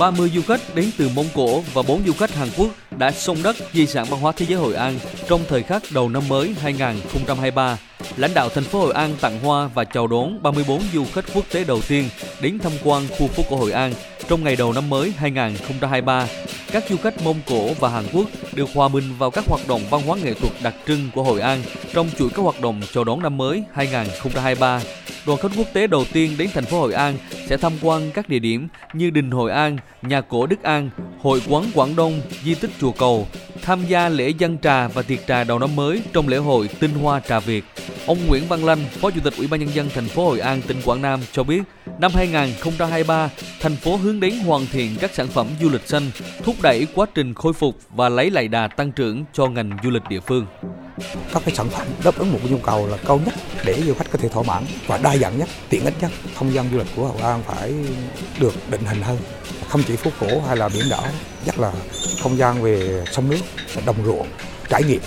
30 du khách đến từ Mông Cổ và 4 du khách Hàn Quốc đã sông đất di sản văn hóa thế giới Hội An trong thời khắc đầu năm mới 2023. Lãnh đạo thành phố Hội An tặng hoa và chào đón 34 du khách quốc tế đầu tiên đến tham quan khu phố cổ Hội An trong ngày đầu năm mới 2023. Các du khách Mông Cổ và Hàn Quốc được hòa mình vào các hoạt động văn hóa nghệ thuật đặc trưng của Hội An trong chuỗi các hoạt động chào đón năm mới 2023 đoàn khách quốc tế đầu tiên đến thành phố Hội An sẽ tham quan các địa điểm như đình Hội An, nhà cổ Đức An, hội quán Quảng Đông, di tích chùa Cầu, tham gia lễ dân trà và tiệc trà đầu năm mới trong lễ hội Tinh Hoa Trà Việt. Ông Nguyễn Văn Lanh, Phó Chủ tịch Ủy ban nhân dân thành phố Hội An, tỉnh Quảng Nam cho biết, năm 2023, thành phố hướng đến hoàn thiện các sản phẩm du lịch xanh, thúc đẩy quá trình khôi phục và lấy lại đà tăng trưởng cho ngành du lịch địa phương các cái sản phẩm đáp ứng một nhu cầu là cao nhất để du khách có thể thỏa mãn và đa dạng nhất, tiện ích nhất. Không gian du lịch của Hội An phải được định hình hơn, không chỉ phố cổ hay là biển đảo, nhất là không gian về sông nước, đồng ruộng, trải nghiệm.